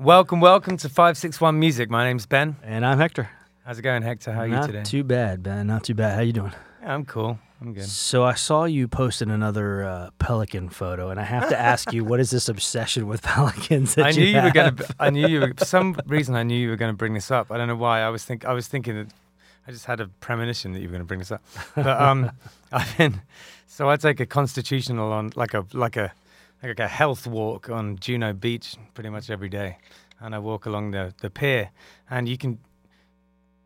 Welcome, welcome to 561 Music. My name's Ben. And I'm Hector. How's it going, Hector? How are Not you today? Not too bad, Ben. Not too bad. How you doing? Yeah, I'm cool. I'm good. So I saw you posting another uh, pelican photo, and I have to ask you, what is this obsession with pelicans? That I knew you, were gonna. I knew you. Were, for some reason, I knew you were going to bring this up. I don't know why. I was think. I was thinking that. I just had a premonition that you were going to bring this up. But um, I've been. So I take a constitutional on like a like a like a health walk on Juno Beach pretty much every day, and I walk along the the pier, and you can.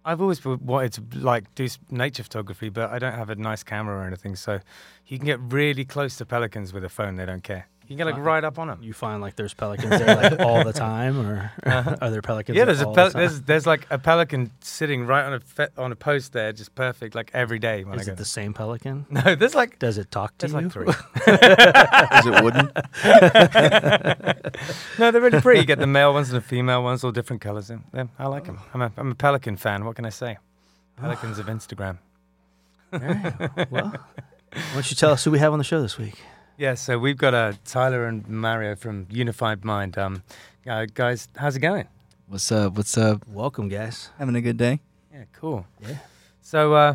I've always wanted to like do nature photography, but I don't have a nice camera or anything. So you can get really close to pelicans with a phone; they don't care. You can get like Wow. right up on them. You find like there's pelicans there like all the time, or are there pelicans? Uh-huh. Yeah, there there's a all pel- the time? there's there's like a pelican sitting right on a fe- on a post there, just perfect, like every day when Is I go. it the same pelican? no, there's like Does it talk to there's you? like three. Is it wooden? no, they're really pretty. You get the male ones and the female ones, all different colors. Yeah, yeah, I like them. I'm a I'm a pelican fan. What can I say? Pelicans of Instagram. All right. Well, why don't you tell us who we have on the show this week? Yeah, so we've got uh, Tyler and Mario from Unified Mind. Um, uh, guys, how's it going? What's up? What's up? Welcome, guys. Having a good day? Yeah, cool. Yeah. So uh,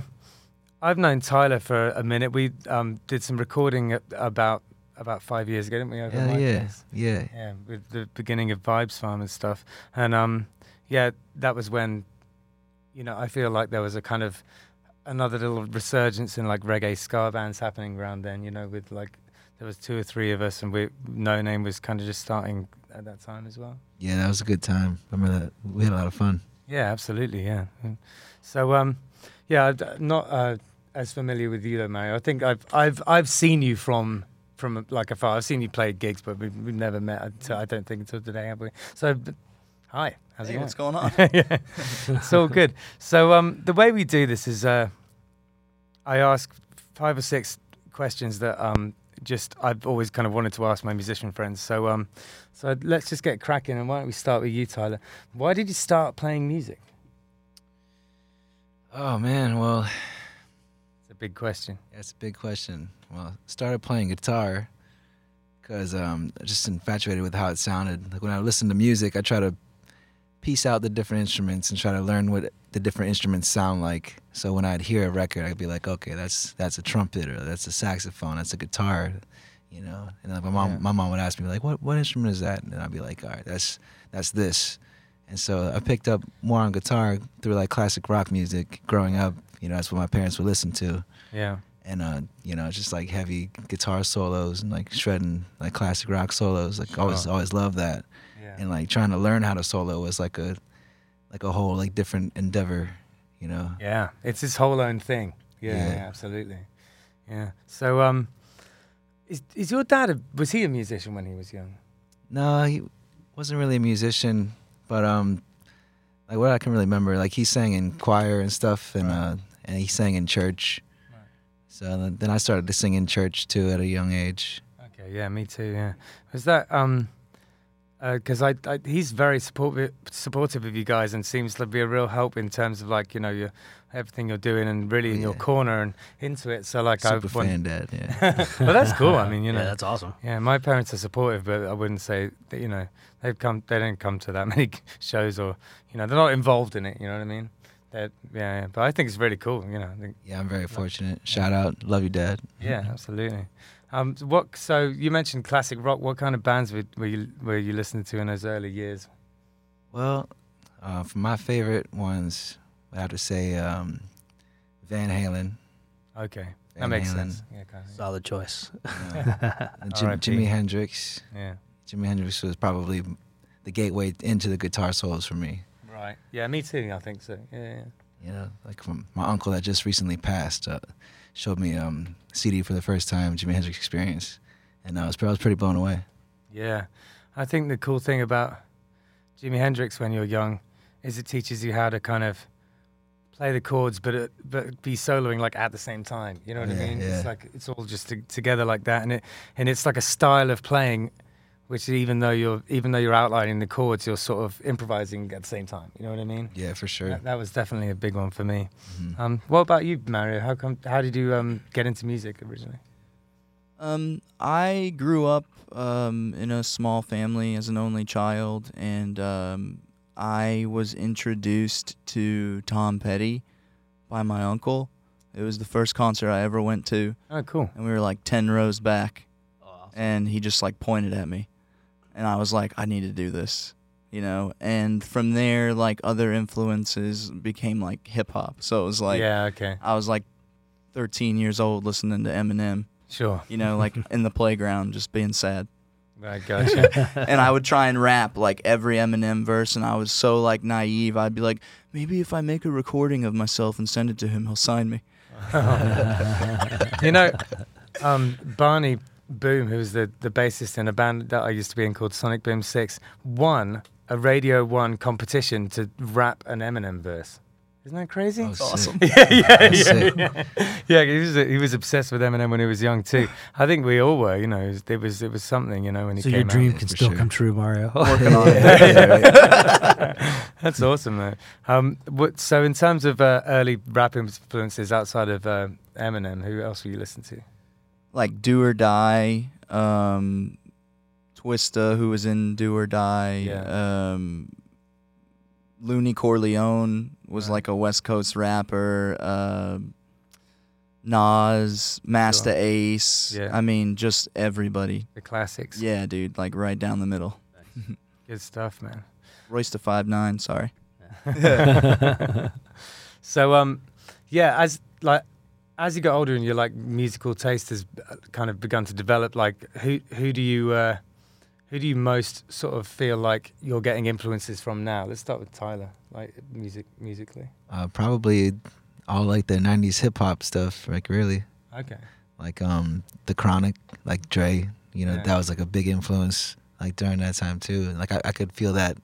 I've known Tyler for a minute. We um, did some recording about about five years ago, didn't we? Over Yeah, yeah, place? yeah. yeah, with the beginning of Vibes Farm and stuff. And um, yeah, that was when, you know, I feel like there was a kind of another little resurgence in like reggae ska bands happening around then. You know, with like there was two or three of us, and we No Name was kind of just starting at that time as well. Yeah, that was a good time. Remember that? We had a lot of fun. Yeah, absolutely. Yeah. So, um, yeah, I'm not uh, as familiar with you though, Mario. I think I've I've I've seen you from from like afar. I've seen you play gigs, but we've, we've never met. Until, I don't think until today, have we? So, but- hi. How's it Hey, going? what's going on? yeah, it's all good. So, um, the way we do this is, uh, I ask five or six questions that um, just I've always kind of wanted to ask my musician friends. So, um, so let's just get cracking. And why don't we start with you, Tyler? Why did you start playing music? Oh man, well, It's a big question. that's a big question. Well, started playing guitar because um, just infatuated with how it sounded. Like when I listen to music, I try to piece out the different instruments and try to learn what the different instruments sound like. So when I'd hear a record, I'd be like, okay, that's that's a trumpet or that's a saxophone, that's a guitar, you know. And like my mom, Yeah. my mom would ask me like, what what instrument is that? And I'd be like, all right, that's that's this. And so I picked up more on guitar through like classic rock music growing up. You know, that's what my parents would listen to Yeah. and uh, you know, just like heavy guitar solos and like shredding like classic rock solos. Like always, Sure. always loved that. Yeah. And like trying to learn how to solo was like a like a whole like different endeavor, you know. yeah. It's his whole own thing. Yeah, Yeah. yeah, absolutely. Yeah. So, um, is is your dad a, was he a musician when he was young? No, he wasn't really a musician, but um, like what I can really remember, like he sang in choir and stuff, and Right. uh, and he sang in church. Right. So then- then I started to sing in church too at a young age. Okay, yeah, me too. Yeah, was that um, Uh, because I, I he's very supportive supportive of you guys and seems to be a real help in terms of like you know your everything you're doing and really oh, in your corner and into it. So like I Super want- fan dad, yeah. well, that's cool. I mean, you know, yeah, that's awesome. Yeah, my parents are supportive, but I wouldn't say that, you know they've come. They don't come to that many shows, or you know they're not involved in it. You know what I mean? They're, yeah, yeah, but I think it's really cool. You know, I think, yeah, I'm very fortunate. Shout out, love you, dad. yeah, absolutely. Um, so what? So you mentioned classic rock. What kind of bands were, were you were you listening to in those early years? Well, uh, for my favorite ones, I have to say um, Van Halen. Okay, that makes Halen. sense. Yeah, kind of. Solid choice. you know, and Jim, Jimi Hendrix. Yeah. Jimi Hendrix was probably the gateway into the guitar solos for me. Right. Yeah, me too. I think so. Yeah. yeah. You know, like from my uncle that just recently passed, uh, showed me um, CD for the first time, Jimi Hendrix Experience, and uh, I was, I was pretty blown away. Yeah, I think the cool thing about Jimi Hendrix when you're young is it teaches you how to kind of play the chords, but it, but be soloing like at the same time. You know what I mean? yeah. It's like it's all just to, together like that, and it and it's like a style of playing, which even though you're even though you're outlining the chords, you're sort of improvising at the same time. You know what I mean? Yeah, for sure. That, that was definitely a big one for me. Mhm. Um, what about you, Mario? How come? How did you um, get into music originally? Um, I grew up um, in a small family as an only child, and um, I was introduced to Tom Petty by my uncle. It was the first concert I ever went to, Oh, cool. and we were like 10 rows back, and he just like pointed at me. And I was like, I need to do this, you know? And from there, like other influences became like hip hop. So it was like, yeah. Okay. I was like 13 years old listening to Eminem, Sure. you know, like in the playground, just being sad. Right. Gotcha. And I would try and rap like every Eminem verse, and I was so like naive. I'd be like, maybe if I make a recording of myself and send it to him, he'll sign me. you know, um, Barney Boom, who was the, the bassist in a band that I used to be in called Sonic Boom Six, won a Radio One competition to rap an Eminem verse. Isn't that crazy? Oh, sick. awesome. yeah, yeah, yeah, yeah. Yeah, he was he was obsessed with Eminem when he was young too. I think we all were. You know, it was it was, it was something. You know, when he So came your dream Yeah, can for still sure. come true, Mario. Working on it. That's awesome, though. Um, what, so in terms of uh, early rap influences outside of uh, Eminem, who else were you listening to? Like Do or Die, um, Twista, who was in Do or Die, Yeah. um, Looney Corleone was Right. like a West Coast rapper. Uh, Nas, Master Sure. Ace. Yeah. I mean, just everybody. The classics. Yeah, dude, like right down the middle. Good stuff, man. Royce da five nine. Sorry. So um, yeah, as like as you get older and your like musical taste has uh, kind of begun to develop, like who who do you uh, who do you most sort of feel like you're getting influences from now? Let's start with Tyler, like music musically. Uh, probably all like the '90s hip hop stuff. Like really, Okay. like um the Chronic, like Dre. You know, Yeah. that was like a big influence. Like during that time too. Like I, I could feel that,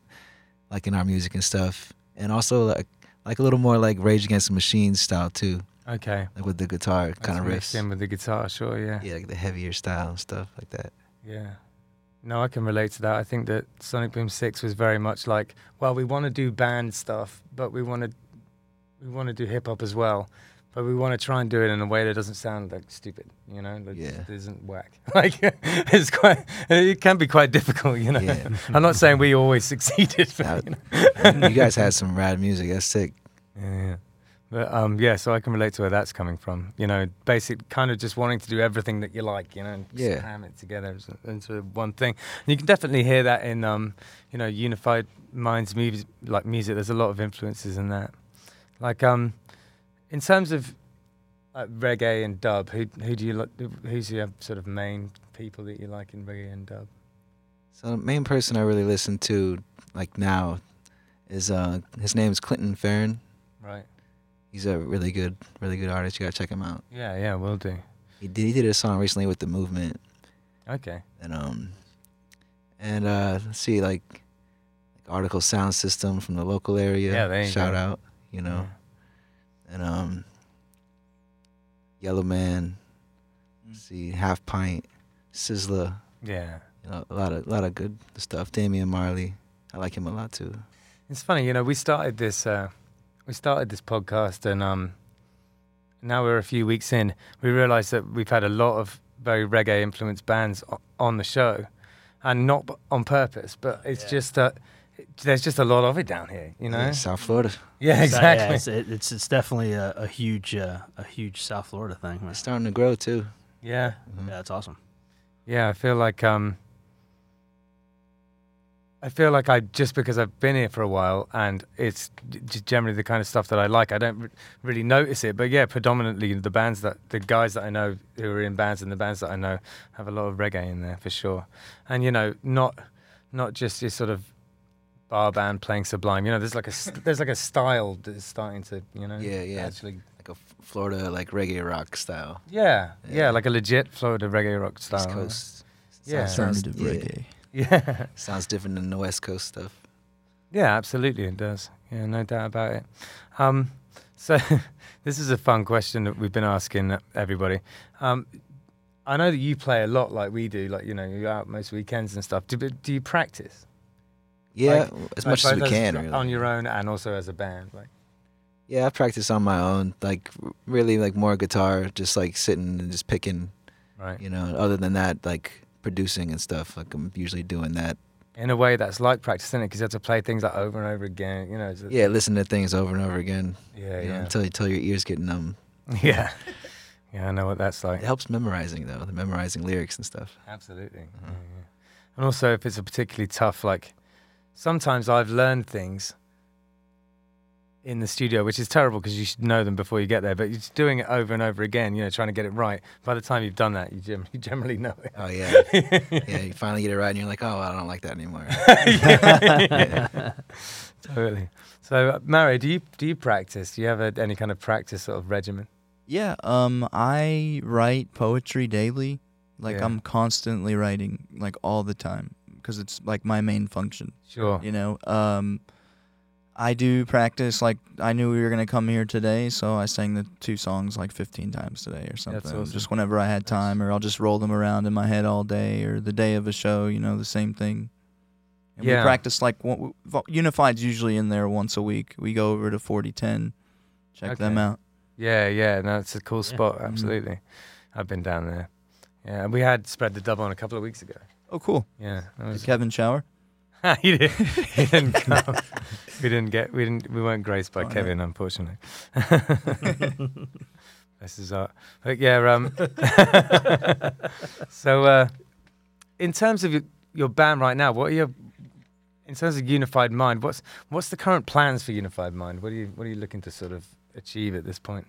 like in our music and stuff, and also like like a little more like Rage Against the Machine style too, Okay. like with the guitar kind of riffs. in with the guitar, sure, yeah. Yeah, like the heavier style and stuff like that. Yeah. No, I can relate to that. I think that Sonic Boom Six was very much like, well, we want to do band stuff, but we want to we want to do hip hop as well, but we want to try and do it in a way that doesn't sound like stupid, you know, that Yeah. isn't whack. Like it's quite, it can be quite difficult, you know. Yeah. I'm not saying we always succeeded, but, you know. you guys had some rad music. That's sick. Yeah, yeah. But um, yeah, so I can relate to where that's coming from. You know, basic kind of just wanting to do everything that you like. You know, and just Yeah. cram it together into one thing. And you can definitely hear that in um, you know, Unified Minds music, like music. There's a lot of influences in that. Like um, in terms of like reggae and dub, who who do you like? Who's your sort of main people that you like in reggae and dub? So the main person I really listen to like now is uh his name is Clinton Fearon. Right. He's a really good, really good artist. You gotta check him out. Yeah, yeah, we'll do. He did he did a song recently with the movement Okay. and um and uh let's see like like Article Sound System from the local area. Yeah, there you Shout go. out, you know. And um Yellow Man, let's see, Half Pint, Sizzla, Yeah. you know, a lot of a lot of good stuff. Damian Marley. I like him a lot too. It's funny, you know, we started this uh, we started this podcast and um now we're a few weeks in. We realized that we've had a lot of very reggae influenced bands o- on the show and not b- on purpose, but it's Yeah. just uh, it- there's just a lot of it down here, you know? Yeah, South Florida. Yeah, So, yeah, exactly. it's, it's it's definitely a, a huge uh, a huge South Florida thing. man. It's starting to grow too. Yeah. Mhm. Yeah, it's awesome. Yeah, I feel like um I feel like I just because I've been here for a while and it's g- g- generally the kind of stuff that I like. I don't re- really notice it, but yeah, predominantly the bands that the guys that I know who are in bands and the bands that I know have a lot of reggae in there for sure. And you know, not not just your sort of bar band playing Sublime. You know, there's like a s- there's like a style that's starting to you know Yeah, yeah. actually Like a Florida like reggae rock style. yeah yeah, Yeah. like a legit Florida reggae rock style. East Coast. Yeah. Sounds, Alternative yeah, reggae. Yeah. sounds different than the West Coast stuff. Yeah, absolutely, it does. Yeah, no doubt about it. Um, so, this is a fun question that we've been asking everybody. Um, I know that you play a lot, like we do. Like you know, you're out most weekends and stuff. Do, do you practice Yeah, Like- as Like, much as both we can. Really. on your own and also as a band? Like, Yeah, I practice on my own. Like really, like more guitar, just like sitting and just picking, Right. You know, other than that, like producing and stuff, like I'm usually doing that. In a way, that's like practicing it because you have to play things like over and over again. You know. A- Yeah, listen to things over and over again. Yeah. you know, Yeah. until until your ears get numb. yeah. Yeah. I know what that's like. It helps memorizing though, the memorizing lyrics and stuff. Absolutely. Yeah, Uh-huh. yeah. And also, if it's a particularly tough, like sometimes I've learned things in the studio, which is terrible because you should know them before you get there. But you're just doing it over and over again, you know, trying to get it right. By the time you've done that, you, gem- you generally know it. Oh yeah, yeah. You finally get it right, and you're like, oh, I don't like that anymore. Totally. So, uh, Mary, do you do you practice? Do you have a, any kind of practice sort of regimen? Yeah, um, I write poetry daily. Like Yeah. I'm constantly writing, like all the time, because it's like my main function. Sure. You know, um, I do practice. Like I knew we were gonna come here today, so I sang the two songs like 15 times today or something. awesome. Just whenever I had time, or I'll just roll them around in my head all day, or the day of a show. You know, the same thing. And Yeah. we practice like one, Unified's usually in there once a week. We go over to 4010, check them out. Yeah, yeah, no, it's a cool Yeah. spot. Mhm. Absolutely. I've been down there. Yeah, we had Spred the Dub on a couple of weeks ago. Oh, cool. Yeah, that Did was Kevin shower? he, did, he didn't come. we didn't get. We didn't. We weren't graced by Oh, no. Kevin, unfortunately. this is our. But yeah. Um. so, uh, in terms of your, your band right now, what are your in terms of Unified Mind? What's what's the current plans for Unified Mind? What are you What are you looking to sort of achieve at this point?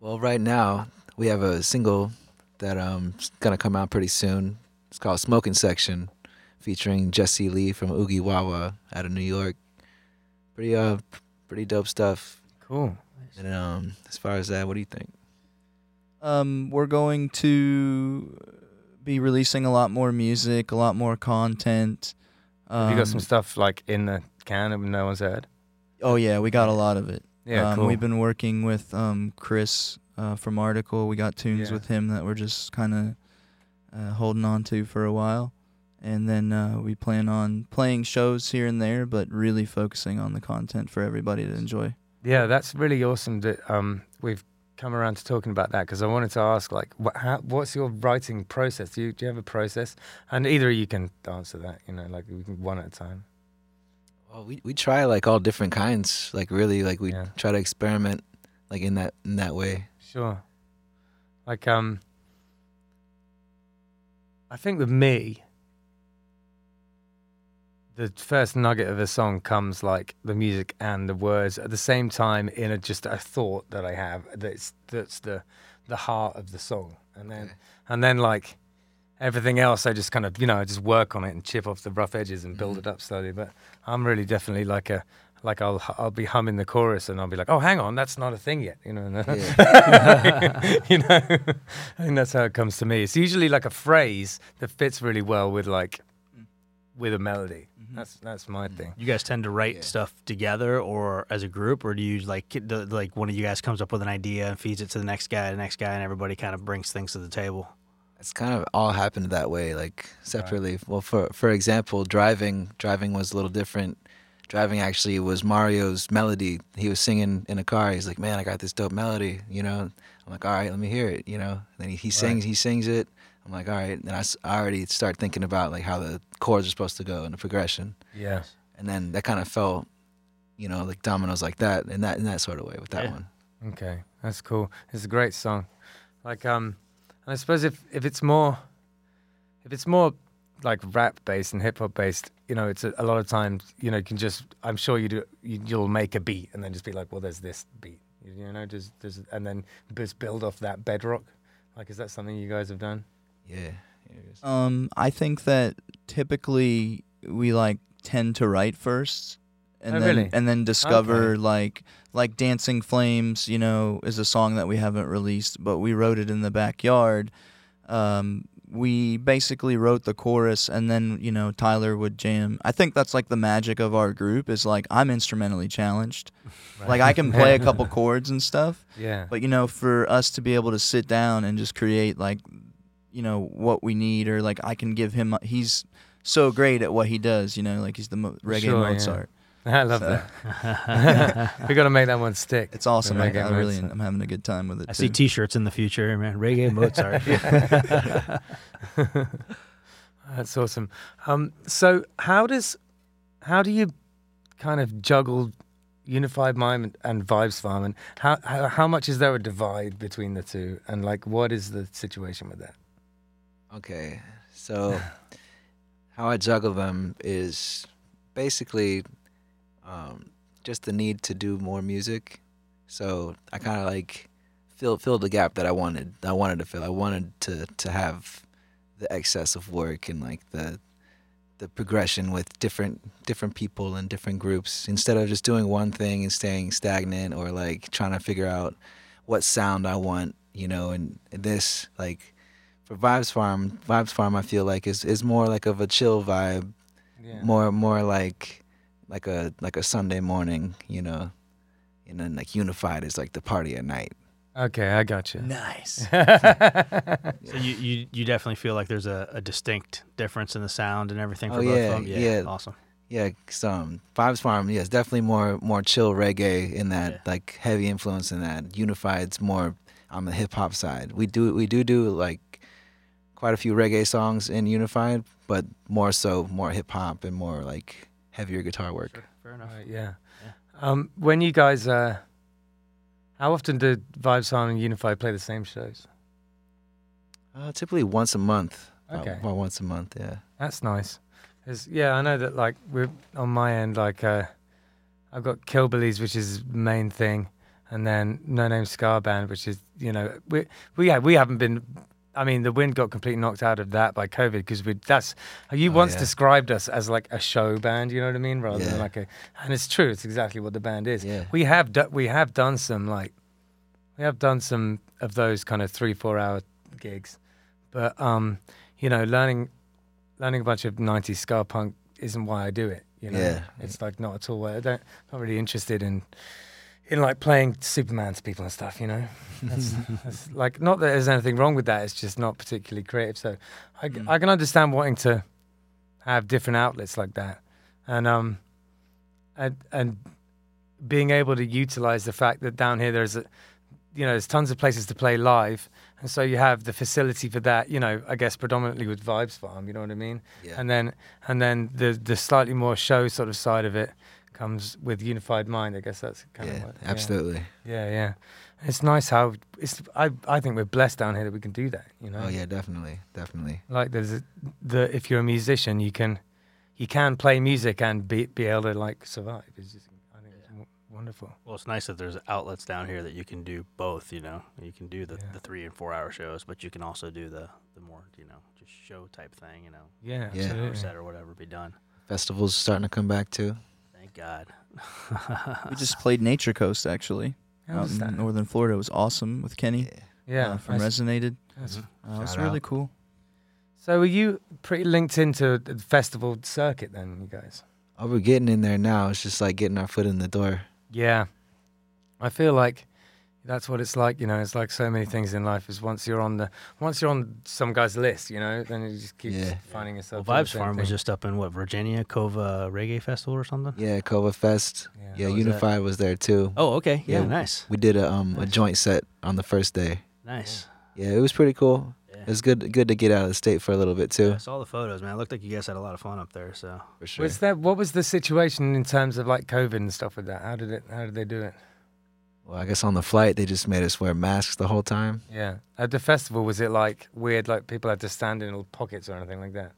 Well, right now we have a single that um is gonna come out pretty soon. It's called "Smoking Section," featuring Jesse Lee from Oogie Wawa out of New York. Pretty uh, pretty dope stuff. Cool. And um, as far as that, what do you think? Um, we're going to be releasing a lot more music, a lot more content. Um, Have you got some stuff like in the can and no one's heard? Oh yeah, we got a lot of it. Yeah, um, cool. We've been working with um, Chris uh, from Article. We got tunes Yeah. with him that we're just kind of uh, holding on to for a while, and then uh, we plan on playing shows here and there, but really focusing on the content for everybody to enjoy. Yeah, that's really awesome that um, we've come around to talking about that because I wanted to ask, like, what, how, what's your writing process? Do you, do you have a process? And either of you can answer that, you know, like we can one at a time. Well, we we try like all different kinds. Like really, like we Yeah. try to experiment, like in that in that way. Sure. Like, um, I think with me, the first nugget of a song comes like the music and the words at the same time in a just a thought that I have that's that's the the heart of the song, and then and then like everything else, I just kind of you know I just work on it and chip off the rough edges and build Mhm. it up slowly. But I'm really definitely like a like I'll I'll be humming the chorus and I'll be like, oh, hang on, that's not a thing yet, you know. then- you know, I think that's how it comes to me. It's usually like a phrase that fits really well with like Mm. with a melody. Mhm. That's that's my Mm. thing. You guys tend to write Yeah. stuff together or as a group, or do you like ki- like one of you guys comes up with an idea and feeds it to the next guy, the next guy, and everybody kind of brings things to the table? It's kind of all happened that way, like separately. Well, for for example, driving driving was a little different. Driving actually was Mario's melody. He was singing in a car. He's like, "Man, I got this dope melody," you know. I'm like, "All right, let me hear it," you know. And then he, he sings, he sings it. I'm like, "All right." And I already start thinking about like how the chords are supposed to go and the progression. Yeah. And then that kind of felt, you know, like dominoes like that in that in that sort of way with that Yeah. one. Okay, that's cool. It's a great song. Like um, and I suppose if if it's more, if it's more like rap based and hip hop based, you know, it's a, a lot of times you know you can just I'm sure you do you, you'll make a beat and then just be like, well, there's this beat, you, you know, just just and then just build off that bedrock. Like, is that something you guys have done? Yeah. Um, I think that typically we like tend to write first, and Oh, then really? and then discover Okay. like like Dancing Flames. You know, is a song that we haven't released, but we wrote it in the backyard. Um, we basically wrote the chorus, and then you know Tyler would jam. I think that's like the magic of our group is like I'm instrumentally challenged. Like I can play a couple chords and stuff, Yeah. but you know, for us to be able to sit down and just create like, you know, what we need, or like I can give him. He's so great at what he does. You know, like he's the mo- reggae Sure, yeah. Mozart. I love So- that. we got to make that one stick. It's awesome. I, Reggae I really, Mozart. I'm having a good time with it. I see. T-shirts in the future, man. Reggae Mozart. That's awesome. Um, so how does how do you kind of juggle Unified Mind and, and Vibes Farm, and how, how how much is there a divide between the two, and like what is the situation with that? Okay, so how I juggle them is basically um, just the need to do more music. So I kind of like fill fill the gap that I wanted. I wanted to fill. I wanted to to have the excess of work and like the the progression with different different people and different groups instead of just doing one thing and staying stagnant or like trying to figure out what sound I want, you know, and this like for Vibes Farm, Vibes Farm I feel like is is more like of a chill vibe, Yeah. more more like like a like a Sunday morning, you know. And then like unified is like the party at night. Okay, I got you. Nice. so you, you you definitely feel like there's a, a distinct difference in the sound and everything for Oh, both yeah, of them. yeah. awesome. Yeah, 'cause, um, Vibes Farm, yeah, it's definitely more more chill reggae in that Yeah. like heavy influence in that. Unified's more on the hip hop side. We do we do do like quite a few reggae songs in Unified, but more so more hip hop and more like heavier guitar work. Sure, fair enough. Right, yeah. Um, when you guys, uh, how often do Vibes Farm and Unified play the same shows? Uh, typically once a month. About- Okay. about once a month, yeah. That's nice. 'Cause, yeah, I know that like we're on my end, like uh, I've got Killbillies, which is main thing, and then No Name Ska Band, which is you know we we yeah, we haven't been. I mean, the wind got completely knocked out of that by COVID because we that's you Oh, once yeah. described us as like a show band. You know what I mean, rather than like a. And it's true. It's exactly what the band is. Yeah. We have do, we have done some like we have done some of those kind of three four hour gigs, but um, you know, learning learning a bunch of '90s ska punk isn't why I do it. You know, Yeah. it's like not at all. I don't not really interested in in like playing Superman to people and stuff. You know, that's, that's like not that there's anything wrong with that. It's just not particularly creative. So I, Mm. I can understand wanting to have different outlets like that, and um, and and being able to utilize the fact that down here there's a you know there's tons of places to play live and so you have the facility for that you know i guess predominantly with vibes farm you know what i mean Yeah. and then and then the the slightly more show sort of side of it comes with unified mind i guess that's kind yeah, of what, absolutely. yeah yeah it's nice how it's i i think we're blessed down here that we can do that you know Oh yeah, definitely, definitely. like there's a, the if you're a musician you can you can play music and be be able to like survive it's just i think it's w- wonderful Well, it's nice that there's outlets down here that you can do both. You know, you can do the, Yeah. the three and four hour shows, but you can also do the the more you know just show type thing. You know, yeah, Yeah. hour absolutely. set or whatever be done. Festivals starting to come back too. Thank God. we just played Nature Coast actually How out was in that? northern Florida. It was awesome with Kenny Yeah. yeah uh, from I s- Resonated. that's- Mhm. Uh, it was really out. cool. So are you pretty linked into the festival circuit then, you guys? Oh, we're getting in there now. It's just like getting our foot in the door. Yeah. I feel like that's what it's like, you know, it's like so many things in life is once you're on the once you're on some guy's list, you know, then you just keep Yeah. finding yourself. doing the Vibes same Farm was just up in what Virginia Cova Reggae Festival or something. Yeah, Kova Fest. Yeah. Yeah, How was? Unified was there too. Oh, okay. Yeah, Yeah. nice, We did a um a joint set on the first day. nice. Yeah, it was pretty cool. Yeah. It was good good to get out of the state for a little bit too. I saw the photos, man. It looked like you guys had a lot of fun up there. So For sure. Was that what was the situation in terms of like COVID and stuff with that? How did it how did they do it? Well, I guess on the flight they just made us wear masks the whole time. Yeah. At the festival was it like weird like people had to stand in little pockets or anything like that?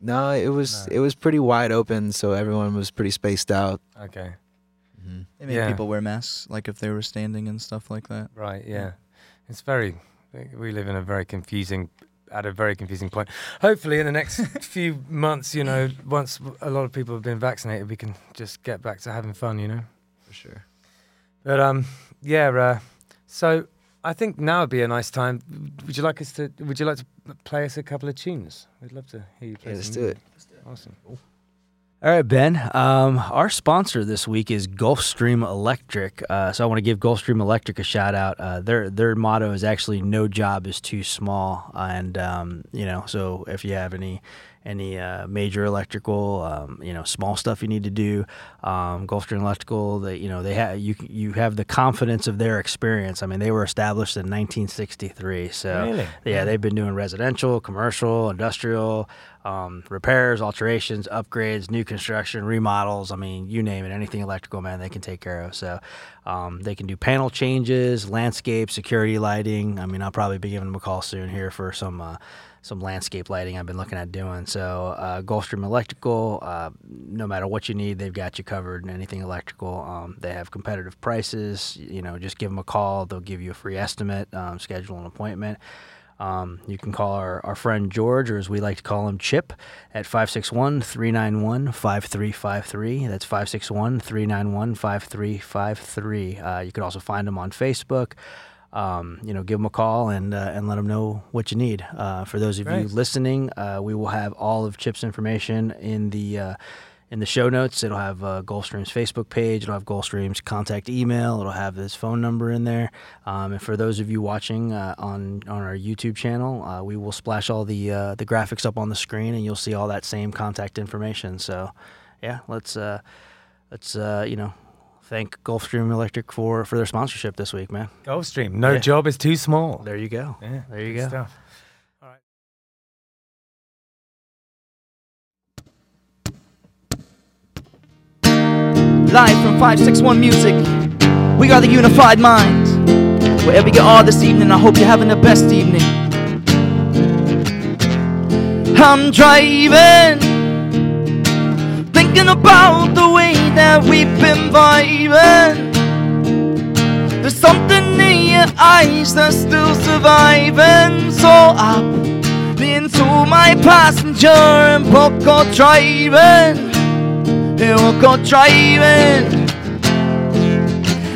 No, it was No. it was pretty wide open, so everyone was pretty spaced out. Okay. hmm They made Yeah. people wear masks, like if they were standing and stuff like that. Right. Yeah. It's very. We live in a very confusing, at a very confusing point. Hopefully, in the next few months, you know, once a lot of people have been vaccinated, we can just get back to having fun. You know. For sure. But um, yeah. Uh, so I think now would be a nice time. Would you like us to? Would you like to play us a couple of tunes? We'd love to hear you play. Yeah, let's some do it. Awesome. All right, Ben. Um, our sponsor this week is Gulfstream Electric. Uh, so I want to give Gulfstream Electric a shout out. Uh, their their motto is actually "No job is too small," and um, you know, so if you have any any uh, major electrical, um, you know, small stuff you need to do. Um, Gulfstream Electrical, they, you know, they have you you have the confidence of their experience. I mean, they were established in 1963, so Really? yeah, they've been doing residential, commercial, industrial, um, repairs, alterations, upgrades, new construction, remodels. I mean, you name it, anything electrical, man, they can take care of. So um, they can do panel changes, landscape, security lighting. I mean, I'll probably be giving them a call soon here for some. Uh, some landscape lighting I've been looking at doing. So, uh, Gulfstream Electrical, uh, no matter what you need, they've got you covered. In anything electrical, um, they have competitive prices. You know, just give them a call. They'll give you a free estimate, um, schedule an appointment. Um, you can call our, our friend George, or as we like to call him, Chip, at 561 391 5353. That's 561 391 5353. Uh, You can also find him on Facebook. Um, you know, give them a call and uh, and let them know what you need. Uh, for those of you listening, uh, we will have all of Chip's information in the uh, in the show notes. It'll have uh, Gulfstream's Facebook page. It'll have Gulfstream's contact email. It'll have his phone number in there. Um, and for those of you watching uh, on on our YouTube channel, uh, we will splash all the uh, the graphics up on the screen, and you'll see all that same contact information. So, yeah, let's uh, let's uh, you know thank Gulfstream Electric for for their sponsorship this week, man. Gulfstream. No Yeah. job is too small. There you go. Yeah, There you good go. Stuff. Live from 561 Music. We are the unified mind. Wherever you are this evening, I hope you're having the best evening. I'm driving, thinking about the way that we've been vibing. There's something in your eyes that's still surviving. So up into my passenger and we'll go driving. And we'll go driving.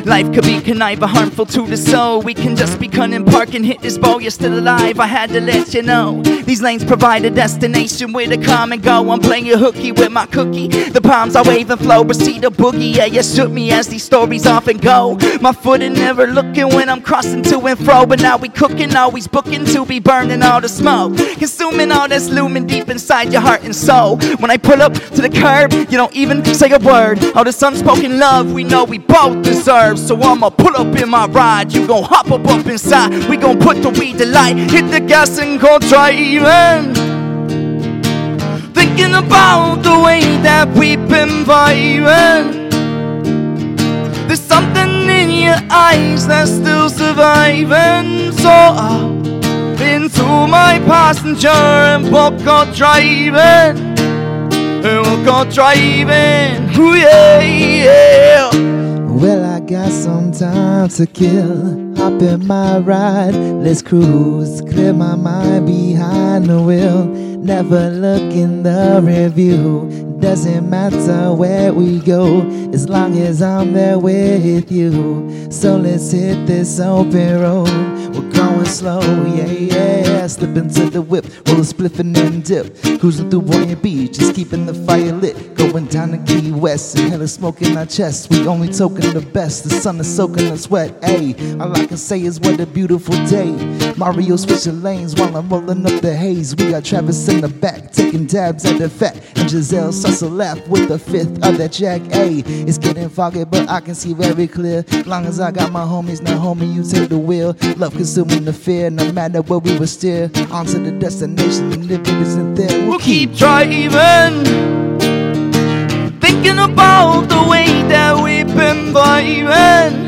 Life could be connive, harmful to the soul. We can just be cunning, park and hit this ball. You're still alive. I had to let you know. These lanes provide a destination where to come and go. I'm playing a hooky with my cookie. The palms I wave and flow, proceed to boogie. Yeah, you shook me as these stories often go. My footing never looking when I'm crossing to and fro. But now we cooking, always booking to be burning all the smoke. Consuming all that's looming deep inside your heart and soul. When I pull up to the curb, you don't even say a word. All this unspoken love we know we both deserve. So I'ma pull up in my ride. You gon' hop up up inside. We gon' put the weed to light. Hit the gas and go Thinking about the way that we've been vibing. There's something in your eyes that's still surviving. So up into my passenger and we'll go driving. And we'll go driving. Ooh, yeah, yeah. Well, I got some time to kill. Hop in my ride, let's cruise. Clear my mind behind the wheel. Never look in the review. Doesn't matter where we go, as long as I'm there with you. So let's hit this open road. We're going slow, yeah, yeah. Slip into the whip, roll a spliff and dip. Cruising through Boynton Beach, just keeping the fire lit. Going down to Key West, and hella smoke in our chest. We only token the best, the sun is soaking us wet. Ayy, all I can say is what a beautiful day. Mario switching lanes while I'm rolling up the haze. We got Travis in the back, taking dabs at the fat. And Giselle starts to laugh with the fifth of that jack. Ayy, it's getting foggy, but I can see very clear. Long as I got my homies, now homie, you take the wheel. Love consuming the fear, no matter where we will steer. On to the destination, if it isn't there, We'll keep driving. Thinking about the way that we've been vibing.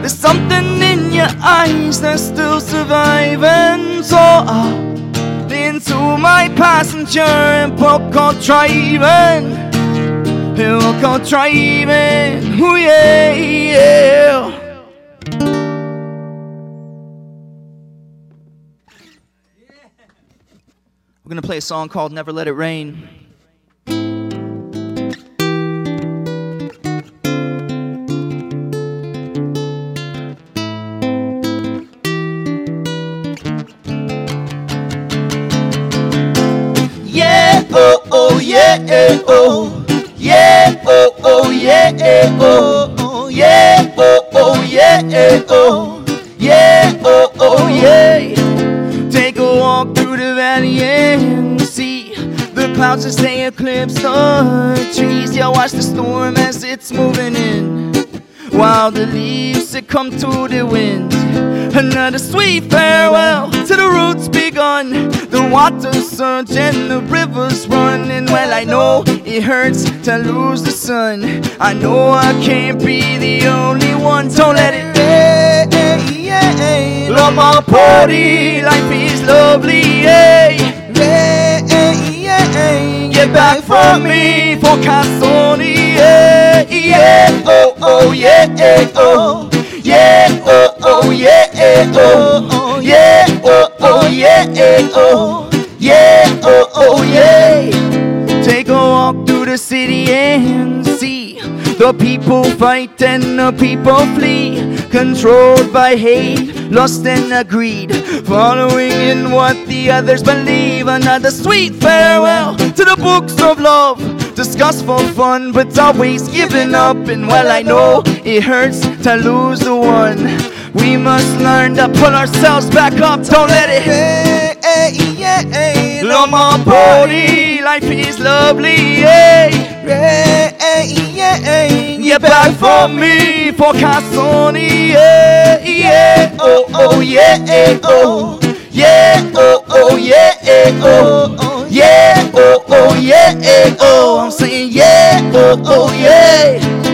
There's something in your eyes that's still surviving. So up into my passenger and we'll. And we'll go driving. Ooh, yeah, yeah. We're gonna play a song called Never Let It Rain. Yeah, oh, oh, yeah, oh. Yeah, oh, oh, yeah, oh. Clouds as they eclipse the trees. Yeah, watch the storm as it's moving in. While the leaves succumb to the wind. Another sweet farewell to the roots begun. The waters surge and the rivers run. And well, I know it hurts to lose the sun. I know I can't be the only one. Don't let it rain. Love my party, life is lovely. Yeah. Get back from me for Casoni. Yeah, yeah, oh, oh, yeah, oh. Yeah, oh, oh, yeah, oh, oh, yeah, oh, oh, yeah, oh, yeah, oh, oh, yeah. Take a walk through the city and see the people fight and the people flee, controlled by hate, lust and greed, following in what the others believe. Another sweet farewell the books of love, discussed for fun, but always giving up. And well, I know it hurts to lose the one. We must learn to pull ourselves back up. Don't let it hey, hey, yeah, hey, Love my body, life is lovely. Yeah, yeah, yeah, Get back for me for Casoni. Yeah, yeah, oh, oh, yeah, oh, yeah, oh, oh, yeah, oh, yeah, oh, oh, yeah, oh. I'm saying yeah, oh, oh, yeah.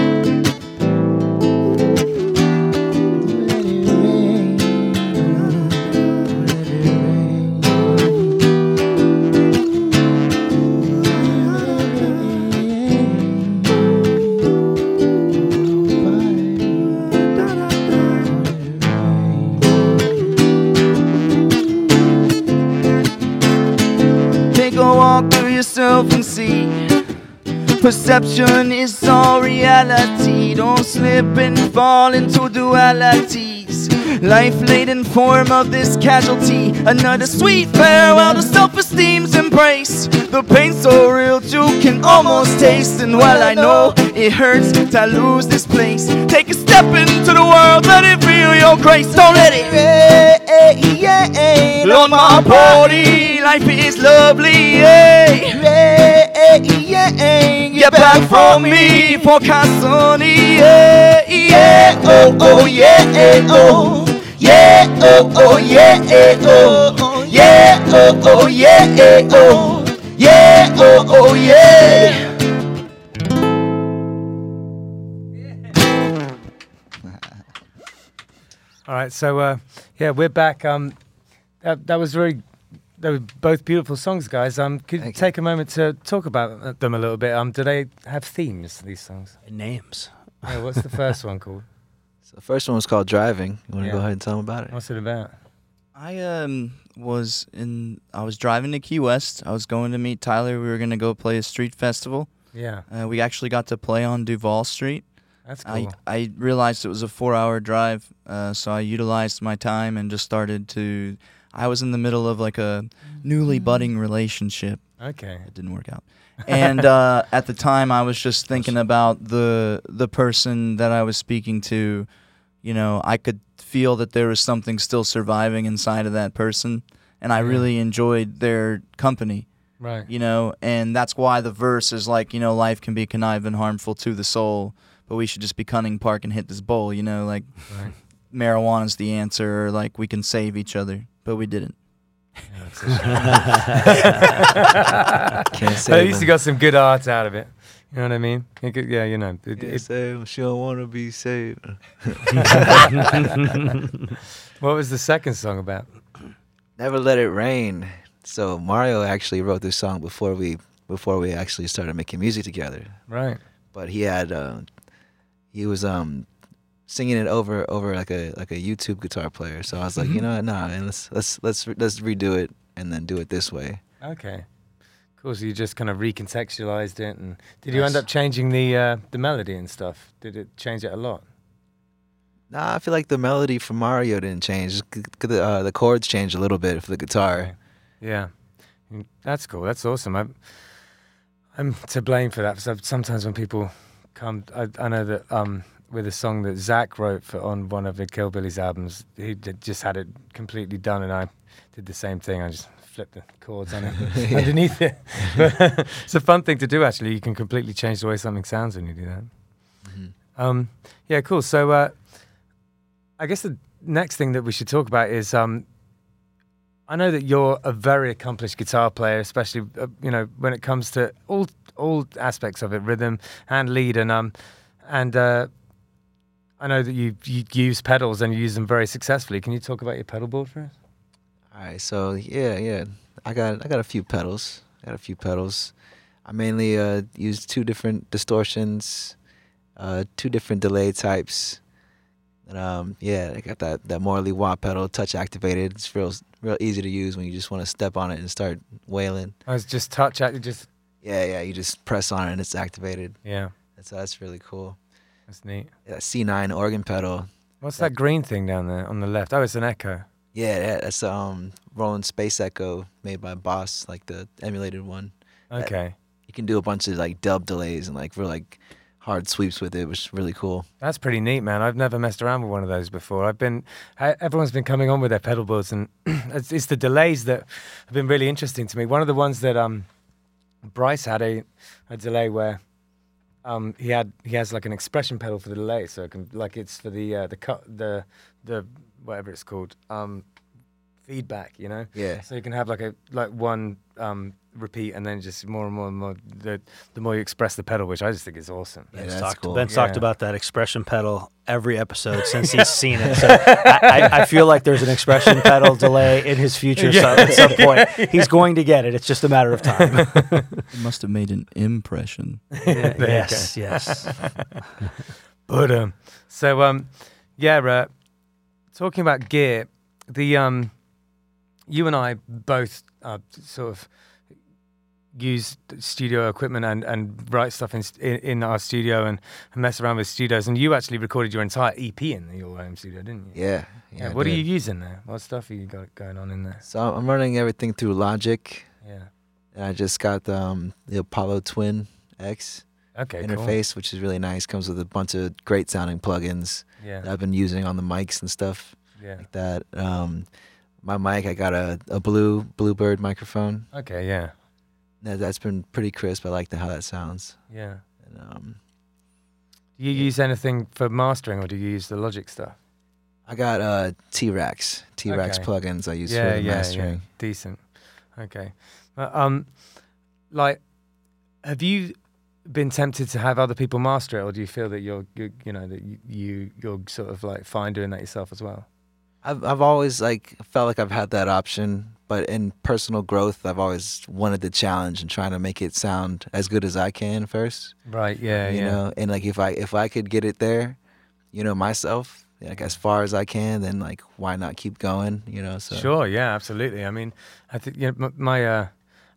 Perception is all reality. Don't slip and fall into dualities. Life laden form of this casualty. Another sweet farewell to self esteem's embrace. The pain so real you can almost taste. And while I know it hurts to lose this place, take a step into the world, let it feel your grace. Don't let it. On my body, life is lovely. Yeah. Get back from me for Casoni. Yeah, yeah, oh, oh, yeah, oh. Yeah, oh, oh, yeah, oh. Yeah, oh, oh, yeah, oh. Yeah, oh, oh, yeah. All right, so uh, yeah, we're back. Um, that, that was very, they were both beautiful songs, guys. Um, could you Thank you. take a moment to talk about them a little bit? Um, do they have themes? These songs? Names. Yeah, what's the first one called? So the first one was called Driving. You want to Yeah. go ahead and tell them about it? What's it about? I um was in I was driving to Key West. I was going to meet Tyler. We were gonna go play a street festival. Yeah, Uh, we actually got to play on Duval Street. that's cool. I I realized it was a four hour drive, uh, so I utilized my time and just started to. I was in the middle of like a newly budding relationship. okay. It didn't work out. And uh, at the time, I was just thinking about the the person that I was speaking to. You know, I could feel that there was something still surviving inside of that person, and I really enjoyed their company. Right. You know, and that's why the verse is like, you know, life can be conniving, and harmful to the soul, but we should just be cunning, park, and hit this bowl. You know, like Right. marijuana's the answer, or like we can save each other, but we didn't. Yeah, that's a shame. Can't At say least you got some good arts out of it. You know what I mean? You could- yeah, you know. It, Can't it, save. She don't want to be saved. what was the second song about? Never let it rain. So Mario actually wrote this song before we before we actually started making music together. Right. But he had uh, he was um singing it over over like a like a YouTube guitar player. So I was like, you know what, nah, man, let's let's let's let's redo it and then do it this way. Okay. Cool. So you just kind of recontextualized it, and did you end up changing the uh, the melody and stuff? Did it change it a lot? Nah, I feel like the melody for Mario didn't change. Just c- c- The, uh, the chords changed a little bit for the guitar. Okay. Yeah. Mm, That's cool. That's awesome. I'm I'm to blame for that. So sometimes when people come, I, I know that um, with a song that Zach wrote for on one of the Kill Killbillies albums, he just had it completely done, and I did the same thing. I just flipped the chords on it underneath it. it's a fun thing to do. Actually, you can completely change the way something sounds when you do that. Mhm. Um, yeah, cool. So uh, I guess the next thing that we should talk about is um, I know that you're a very accomplished guitar player, especially uh, you know when it comes to all all aspects of it, rhythm and lead, and um, and uh, I know that you you use pedals and you use them very successfully. Can you talk about your pedal board for us? All right, so yeah, yeah, I got I got a few pedals. I got a few pedals. I mainly uh, use two different distortions, uh, two different delay types. And um, yeah, I got that that Morley wah pedal, touch activated. It's real real easy to use when you just want to step on it and start wailing. I was just touch at just Yeah, yeah, you just press on it and it's activated. yeah, And so that's really cool. That's neat. Yeah, C9 organ pedal. What's that green thing down there on the left? Oh, it's an echo. Yeah, yeah that's um Roland Space Echo made by Boss, like the emulated one. That- Okay, you can do a bunch of like dub delays and like real like hard sweeps with it, which is really cool. that's pretty neat, man. I've never messed around with one of those before. I've been I, everyone's been coming on with their pedal boards, and it's, it's the delays that have been really interesting to me. One of the ones that um Bryce had a a delay where um he had he has like an expression pedal for the delay, so it can like it's for the uh, the cut the the whatever it's called um feedback, you know. Yeah, So you can have like a like one um, repeat and then just more and more and more the the more you express the pedal, which I just think is awesome. Yeah, Ben's that's talked, cool. Ben's talked about that expression pedal every episode since he's seen it. So I, I, I feel like there's an expression pedal delay in his future. So at some point, he's going to get it. It's just a matter of time. It must have made an impression. There yes, yes. But um, so um, yeah, uh, talking about gear, the um, you and I both are sort of use studio equipment and, and write stuff in, in in our studio and, and mess around with studios. And you actually recorded your entire EP in your home studio, didn't you? yeah, Yeah. yeah. What are you using there? What stuff are you got going on in there? So I'm running everything through Logic, Yeah. and I just got the, um, the Apollo Twin X Okay. interface, which is really nice. Comes with a bunch of great sounding plugins Yeah. that I've been using on the mics and stuff Yeah. like that. Um, my mic, I got a, a blue Bluebird microphone. Okay. Yeah. That, that's been pretty crisp. I like the, how that sounds. Yeah. And, um, Do you use anything for mastering, or do you use the Logic stuff? I got uh, T-RackS, T-RackS Okay. plugins I use yeah, for the yeah, mastering. yeah, decent. Okay, Uh, um, like, have you been tempted to have other people master it, or do you feel that you're, you, you know, that you, you you're sort of like fine doing that yourself as well? I've I've always like felt like I've had that option, but in personal growth, I've always wanted the challenge and trying to make it sound as good as I can first. Right. Yeah. you yeah. know, and like if I if I could get it there, you know, myself, like as far as I can, then like why not keep going? You know, so Sure. Yeah. Absolutely. I mean, I think you know, my. Uh,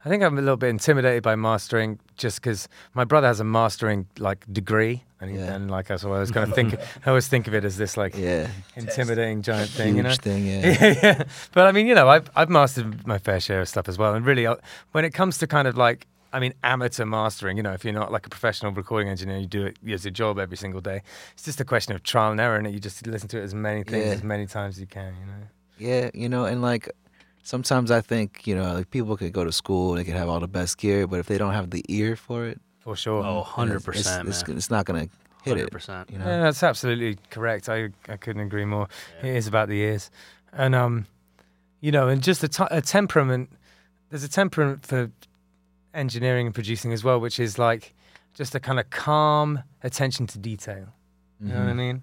I think I'm a little bit intimidated by mastering just because my brother has a mastering like degree, and, he, Yeah. and like I was kind of think I always think of it as this like yeah, intimidating giant huge thing, you know. thing, yeah. yeah, yeah. But I mean, you know, I've I've mastered my fair share of stuff as well. And really, uh, when it comes to kind of like, I mean, amateur mastering, you know, if you're not like a professional recording engineer, you do it as a job every single day. It's just a question of trial and error, and you just listen to it as many things Yeah. as many times as you can, you know. Yeah, you know, and like sometimes I think, you know, like people could go to school, they could have all the best gear, but if they don't have the ear for it, For sure. Oh, 100%, it's, it's, it's, man. it's not gonna hit it. 100%. You know, Yeah, that's absolutely correct. I I couldn't agree more. It is about the ears, and um, you know, and just a, t- a temperament. There's a temperament for engineering and producing as well, which is like just a kind of calm attention to detail. You know what I Mhm. mean?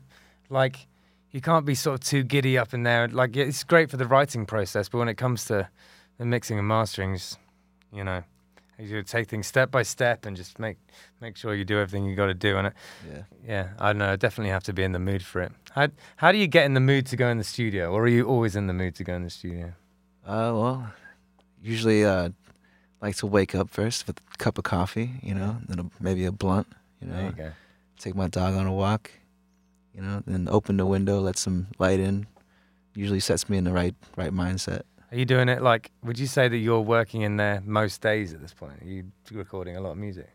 Like you can't be sort of too giddy up in there. Like it's great for the writing process, but when it comes to the mixing and mastering, just, you know, you take things step by step and just make make sure you do everything you got to do. And it, yeah. yeah, I don't know. I definitely have to be in the mood for it. How how do you get in the mood to go in the studio, or are you always in the mood to go in the studio? Uh, well, usually uh, like to wake up first with a cup of coffee, you know, then a, maybe a blunt, you know, There you go. take my dog on a walk, you know, then open the window, let some light in. Usually sets me in the right right mindset. Are you doing it like? Would you say that you're working in there most days at this point? Are you recording a lot of music?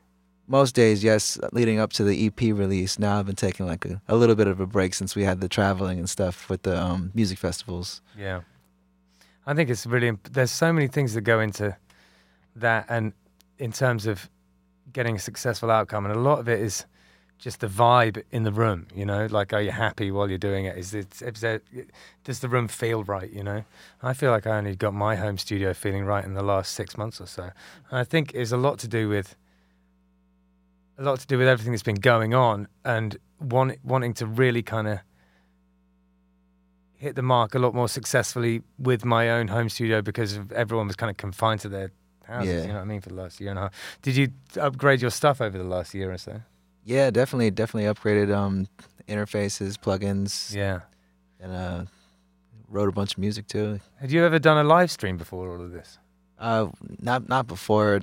Most days, yes, leading up to the EP release. Now I've been taking like a, a little bit of a break since we had the traveling and stuff with the um, music festivals. Yeah. I think it's really. imp- There's so many things that go into that, and in terms of getting a successful outcome, and a lot of it is just the vibe in the room. You know, like are you happy while you're doing it? Is it is there, does the room feel right? You know, I feel like I only got my home studio feeling right in the last six months or so. And I think it's a lot to do with a lot to do with everything that's been going on and want, wanting to really kind of hit the mark a lot more successfully with my own home studio because everyone was kind of confined to their houses. Yeah. You know what I mean? For the last year and a half. Did you upgrade your stuff over the last year or so? Yeah, definitely, definitely upgraded um, interfaces, plugins, Yeah. and uh, wrote a bunch of music too. Had you ever done a live stream before all of this? Uh, not not before,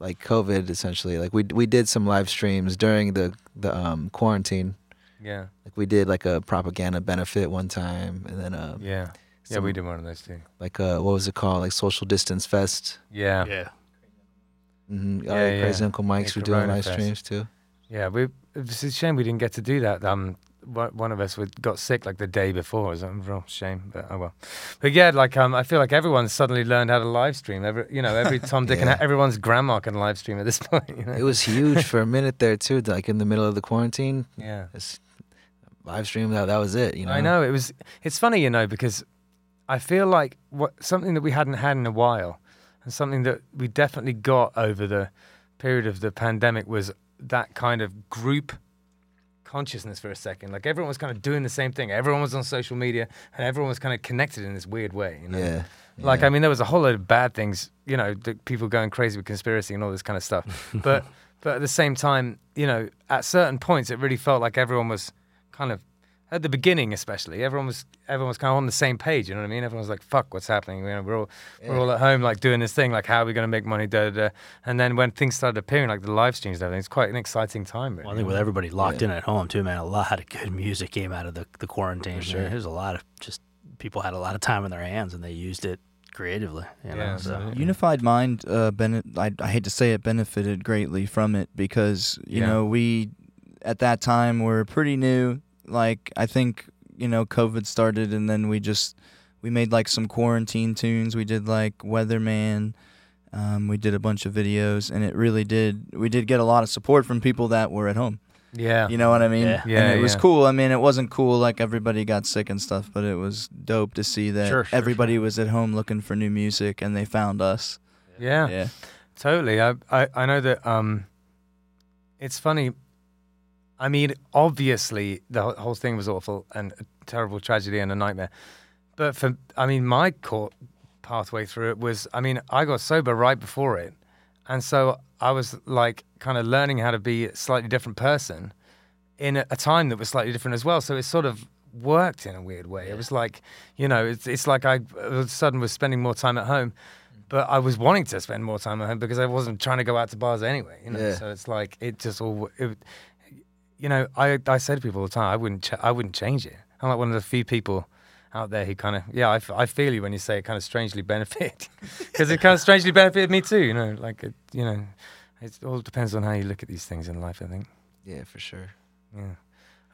like COVID. Essentially, like we we did some live streams during the the um, quarantine. Yeah. Like we did like a propaganda benefit one time, and then uh, Yeah. Yeah, we did one of those too. like uh, what was it called? Like social distance fest. Yeah. Yeah. Mm-hmm. Oh, Yeah, yeah, Crazy. Uncle Mike's Yeah, were doing live Fest. streams too. Yeah, we. It's a shame we didn't get to do that. Um, one one of us would, got sick like the day before. It was a real shame, but oh well. But yeah, like um, I feel like everyone's suddenly learned how to live stream. Every you know, every Tom, Dick, Yeah. and everyone's grandma can live stream at this point. You know? It was huge for a minute there too. Like in the middle of the quarantine, yeah. it's live stream. That that was it. You know. I know it was. It's funny, you know, because I feel like what something that we hadn't had in a while, and something that we definitely got over the period of the pandemic was that kind of group consciousness for a second. Like everyone was kind of doing the same thing. Everyone was on social media, and everyone was kind of connected in this weird way. You know? Yeah. Like yeah. I mean, there was a whole load of bad things. You know, the people going crazy with conspiracy and all this kind of stuff. but but at the same time, you know, at certain points, it really felt like everyone was kind of at the beginning, especially everyone was everyone was kind of on the same page. You know what I mean? Everyone was like, "Fuck, what's happening?" You know, we're all we're all at home, like doing this thing, like how are we going to make money? Da, da, da. And then when things started appearing, like the live streams and everything, it's quite an exciting time. Really. Well, I think with everybody locked Yeah. in at home too, man, a lot of good music came out of the, the quarantine. For sure. There's a lot of just people had a lot of time in their hands and they used it creatively. You know? Yeah, so, absolutely. Unified Mind, uh, bene- I, I hate to say it, benefited greatly from it because you Yeah. know we at that time were pretty new. Like I think you know COVID started, and then we just we made like some quarantine tunes. We did like Weatherman. Um, we did a bunch of videos, and it really did. We did get a lot of support from people that were at home. yeah, You know what I mean? Yeah. Yeah, And it was cool. I mean, it wasn't cool like everybody got sick and stuff, but it was dope to see that Sure, sure, everybody was at home looking for new music and they found us. yeah. Yeah. Totally. I, I I know that um it's funny. I mean, obviously the whole- thing was awful and a terrible tragedy and a nightmare. But for I mean, my court pathway through it was I mean, I got sober right before it. And so I was like kind of learning how to be a slightly different person in a, a time that was slightly different as well. So it sort of worked in a weird way. It was like, you know, it's it's like I all of a sudden was spending more time at home mm. but I was wanting to spend more time at home because I wasn't trying to go out to bars anyway. You know, Yeah. so it's like it just all. It, you know, I I say to people all the time, I wouldn't ch- I wouldn't change it. I'm like one of the few people out there who kind of yeah, I, f- I feel you when you say it kind of strangely benefit because it kind of strangely benefited me too. You know, like it, you know, it all depends on how you look at these things in life. I think. Yeah, for sure. Yeah.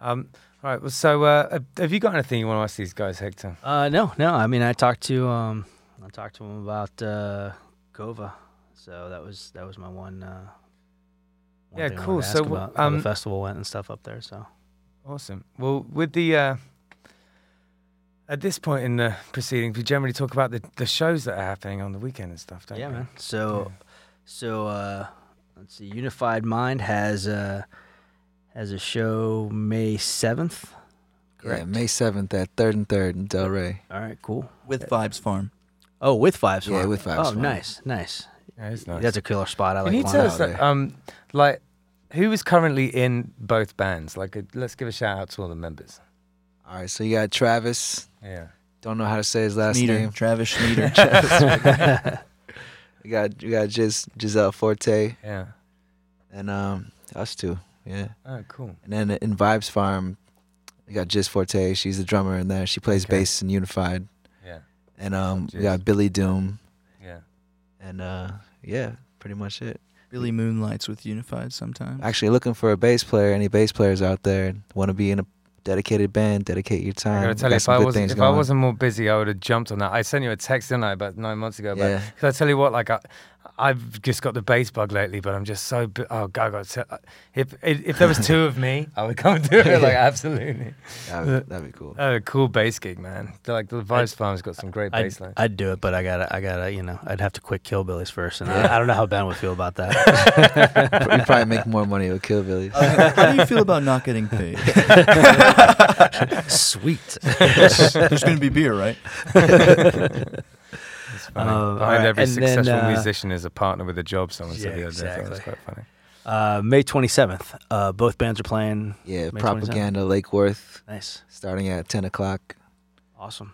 Um. All right. Well, so uh, have you got anything you want to ask these guys, Hector? Uh, no, no. I mean, I talked to um, I talked to him about uh, Gova, so that was that was my one. Uh, one Yeah, cool. So, ask wh- about how um, the festival went and stuff up there. So Awesome. Well, with the uh, at this point in the proceedings, we generally talk about the, the shows that are happening on the weekend and stuff, don't yeah, we? man. So so uh, let's see. Unified Mind has uh, has a show May seventh. Yeah, May seventh at Third and Third in Delray. All right, cool. With Vibes Farm. Oh, with Five Yeah, Farm. with Vibes Oh, Farm. nice, nice. Yeah, it's nice. That's a killer spot. I Can you tell us that, um, like, who is currently in both bands? Like, uh, let's give a shout out to all the members. All right, so you got Travis. Yeah. Don't know how to say his last Schneeder, name. Travis Schneeder. We got we got Giz, Giselle Forte Yeah. and um us two. Yeah. Oh, cool. And then in Vibes Farm, we got Giz Forte. She's the drummer in there. She plays Okay. bass in Unified. Yeah. And um, we got Billy Doom. Yeah. And uh, yeah, pretty much it. Billy Moonlights with Unified sometimes. Actually, looking for a bass player. Any bass players out there want to be in a dedicated band, dedicate your time. I gotta tell you, if I wasn't if I wasn't more busy, I would have jumped on that. I sent you a text, didn't I, about nine months ago? Yeah. Because I tell you what, like I, I've just got the bass bug lately, but I'm just so. bu- Oh God, I got to, uh, if, if if there was two of me, I would come and do it. Like absolutely, That'd, that'd be cool. oh, cool bass gig, man. They're Like the Vibes Farm's got some great I'd, bass lines. I'd do it, but I gotta, I gotta, you know, I'd have to quit Killbillies first, and I, I don't know how Ben would feel about that. you probably make more money with Kill Killbillies. Uh, how do you feel about not getting paid? Sweet. There's going to be beer, right? It's funny. Uh, Behind right, every and then, successful uh, musician is a partner with a job. Someone said Yeah, the other day. I thought it was quite funny. Uh, May 27th. Uh, both bands are playing. Yeah, May 27th. propaganda, Lake Worth, Nice. starting at 10 o'clock. Awesome.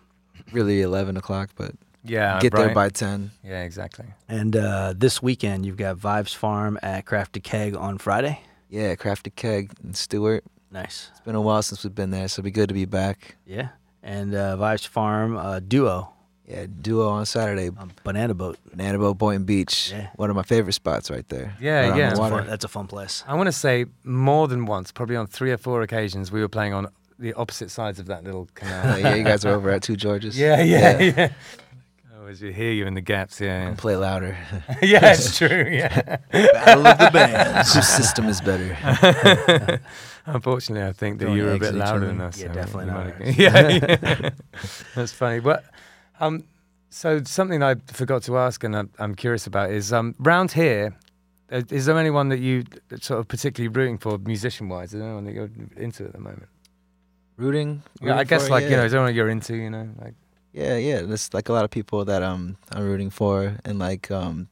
Really 11 o'clock, but Yeah, get there by 10. Yeah, exactly. And uh, this weekend, you've got Vibes Farm at Crafty Keg on Friday. Yeah, Crafty Keg and Stuart. Nice. It's been a while since we've been there, so it'd be good to be back. Yeah. And uh, Vibes Farm uh, duo Yeah, duo on Saturday, on Banana Boat. Banana Boat Boynton Beach. Yeah. One of my favorite spots right there. Yeah, Right yeah. the It's water. Fun- That's a fun place. I want to say more than once, probably on three or four occasions, we were playing on the opposite sides of that little canal. Yeah, you guys are over at Two Georges. yeah, yeah, yeah. I always hear you in the gaps. Yeah, And play louder. yeah. yeah, it's true. Yeah. Battle of the bands. Whose system is better? Unfortunately, I think that Throwing you were a bit louder than us. Yeah, so definitely not. Yeah, yeah. that's funny. But um, so something I forgot to ask, and I'm, I'm curious about is um, round here. uh, there anyone that you sort of particularly rooting for, musician-wise? Is there anyone that you're into at the moment? Rooting? Yeah, I guess for? like you know, is there anyone you're into? You know, like Yeah, yeah. There's like a lot of people that um I'm rooting for and like um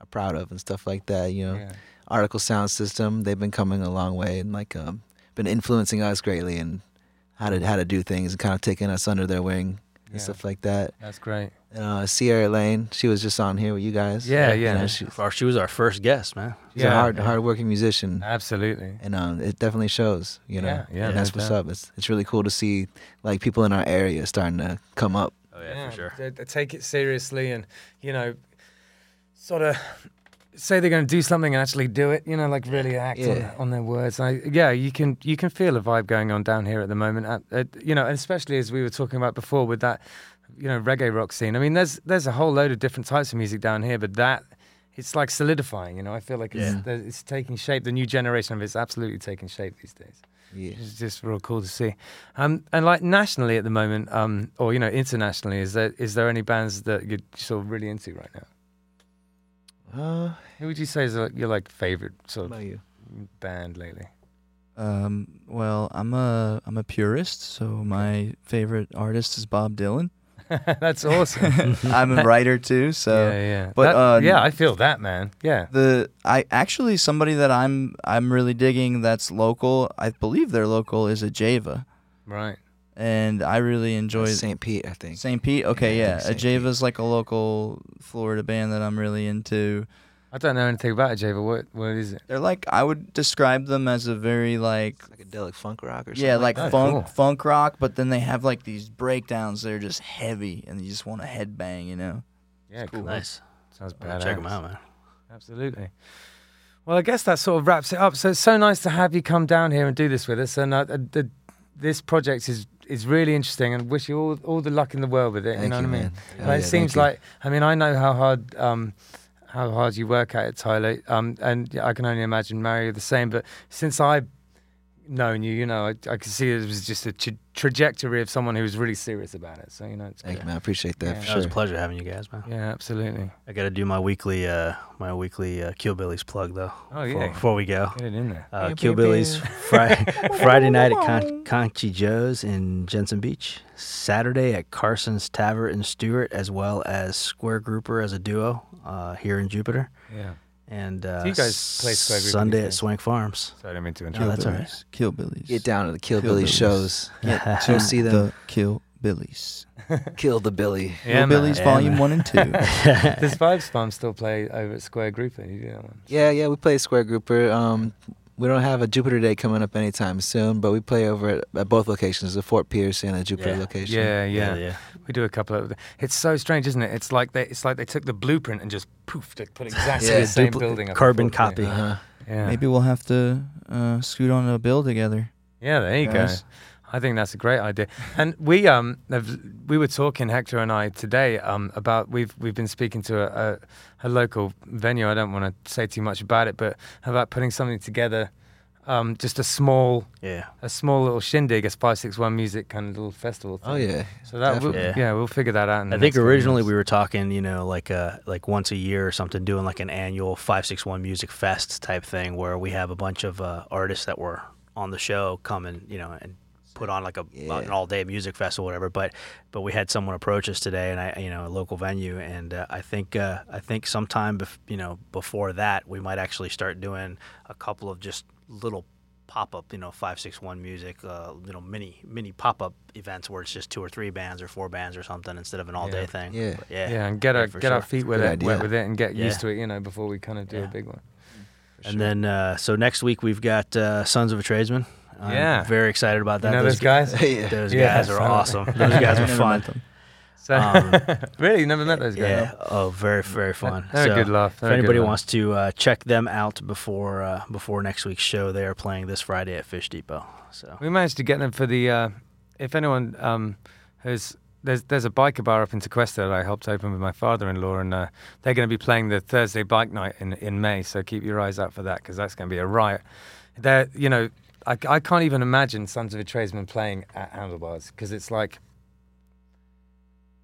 I'm proud of and stuff like that. You know, yeah. Artikal Sound System. They've been coming a long way and like um been influencing us greatly and how to how to do things and kind of taking us under their wing and Yeah. stuff like that. That's great. And, uh, Sierra Lane, she was just on here with you guys. Yeah, You yeah. know, she, Our- She was our first guest, man. she's Yeah. a hard hardworking musician. Absolutely. and um, it definitely shows, you know. Yeah, yeah, and that's what's doubt. up. It's it's really cool to see like people in our area starting to come up. Oh yeah, for sure. They, they take it seriously and, you know, sort of say they're going to do something and actually do it, you know, like really act Yeah. on, on their words. I, yeah, you can you can feel a vibe going on down here at the moment. At, at, you know, and especially as we were talking about before with that, you know, reggae rock scene. I mean, there's there's a whole load of different types of music down here, but that it's like solidifying, you know. I feel like it's, Yeah. it's taking shape. The new generation of it's absolutely taking shape these days. Yeah. It's just real cool to see. Um, and like nationally at the moment, um, or you know, internationally, is there is there any bands that you're sort of really into right now? Uh, Who would you say is like, your like favorite sort of about you? band lately? Um, well, I'm a I'm a purist, so my favorite artist is Bob Dylan. That's awesome. I'm a writer too, so yeah, yeah. but, That- uh, yeah, I feel that, man. Yeah. the I actually somebody that I'm I'm really digging that's local. I believe they're local is a Java, Right. And I really enjoy St. Pete, I think. St. Pete. Okay, Yeah, I yeah, think St. Like a local Florida band that I'm really into. I don't know anything about it, Java. What what is it? They're like I would describe them as a very like Psychedelic funk rock or something. yeah like that? funk Cool. funk rock, but then they have like these breakdowns. They're just heavy, and you just want to headbang, you know. Yeah, cool. Nice. Sounds I'll check them out, man. Absolutely. Well, I guess that sort of wraps it up. So it's so nice to have you come down here and do this with us. And uh, the, this project is is really interesting, and wish you all all the luck in the world with it. Thank you know you, what I mean? Oh, it seems like I mean I know how hard um, how hard you work at it, Tyler. Um, and I can only imagine Mario the same. But since I've known you, you know, I, I could see it was just a tra- trajectory of someone who was really serious about it. So you know, it's Thank good. you, man. I appreciate that Yeah. for That sure. was a pleasure having you guys, man. Yeah, absolutely. I got to do my weekly, uh, my weekly uh, Killbillies plug though. Oh before, yeah, Before we go, get it in there. uh, Pew, pew, Killbillies. Friday, Friday night at Con- Conchy Joe's in Jensen Beach. Saturday at Carson's Tavern in Stuart, as well as Square Grouper as a duo uh, here in Jupiter. Yeah. And uh, Do you guys play Square Grouper Sunday at? Swank Farms. Sorry, I didn't mean to No, interrupt. that's all right. Killbillies. Get down to the Kill Billy Killbillies. shows. Get Go to see them. the Killbillies. Kill the Billy. Yeah, Killbillies man. Volume Yeah, One and Two. Does Vibes Farm still play over at Square Grouper? You do that one? Yeah, yeah, we play Square Grouper. Um, we don't have a Jupiter Day coming up anytime soon, but we play over at, at both locations, the Fort Pierce and the Jupiter Yeah. location. Yeah, yeah, yeah. We do a couple of. It's so strange, isn't it? It's like they, it's like they took the blueprint and just poof, they put exactly Yeah. the same Dupli- building. up carbon copy. Uh-huh. Yeah. Maybe we'll have to uh, scoot on a bill together. Yeah, there you guys. go. I think that's a great idea. And we um have, we were talking Hector and I today um about we've we've been speaking to a, a, a local venue. I don't want to say too much about it, but about putting something together, um just a small Yeah. a small little shindig, a five six one music kind of little festival. Thing. Oh yeah. So that we'll, definitely. yeah. we'll figure that out. In I think originally we were talking, you know, like uh like once a year or something, doing like an annual five six one music fest type thing where we have a bunch of uh, artists that were on the show come and you know and put on like a Yeah. an all day music festival, whatever. But but we had someone approach us today, and I you know a local venue, and uh, I think uh, I think sometime bef- you know before that we might actually start doing a couple of just little pop up, you know, five six one music, uh, you know, mini mini pop up events where it's just two or three bands or four bands or something instead of an all day Yeah. thing. Yeah. But yeah, yeah, and get our for get our feet with it, wet with it, and get Yeah. used to it, you know, before we kind of do Yeah. a big one. And then uh, so next week we've got uh, Sons of a Tradesman. I'm Yeah. very excited about You that. know those guys? yeah. Those Yeah, guys are awesome. Those guys are fun. So Um, really, you never met those guys? Yeah. Oh, very very fun. They're So a good laugh. If They're good anybody laugh. wants to uh, check them out before uh, before next week's show, they are playing this Friday at Fish Depot. So We managed to get them for the. Uh, if anyone um, has, there's there's a biker bar up in Tequesta that I helped open with my father-in-law, and uh, they're going to be playing the Thursday bike night in in May. So keep your eyes out for that because that's going to be a riot. They're, you know, I, I can't even imagine Sons of a Tradesman playing at Handlebars because it's like.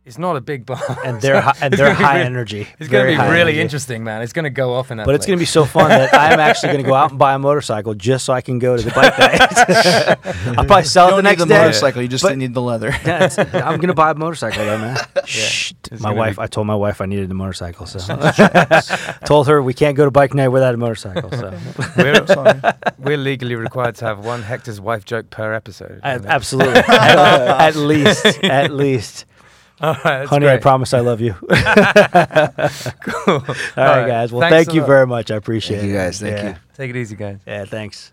It's not a big bar. and they're hi- and they're high re- energy. It's going to be really energy. interesting, man. It's going to go off in that. But it's going to be so fun that I'm actually going to go out and buy a motorcycle just so I can go to the bike night. I'll probably sell You it the don't need next the day. motorcycle. You just But- need the leather. Yeah, I'm going to buy a motorcycle though, man. Shh. My wife, be- I told my wife I needed a motorcycle, so told her we can't go to bike night without a motorcycle. So We're, we're legally required to have one Hector's wife joke per episode. A- absolutely, at, at least, at least, All right, that's honey, I promise I love you. Cool. All right, guys. Well, Thanks thank a you lot. very much. I appreciate it. You guys. Thank yeah. you. Take it easy, guys. Yeah, thanks.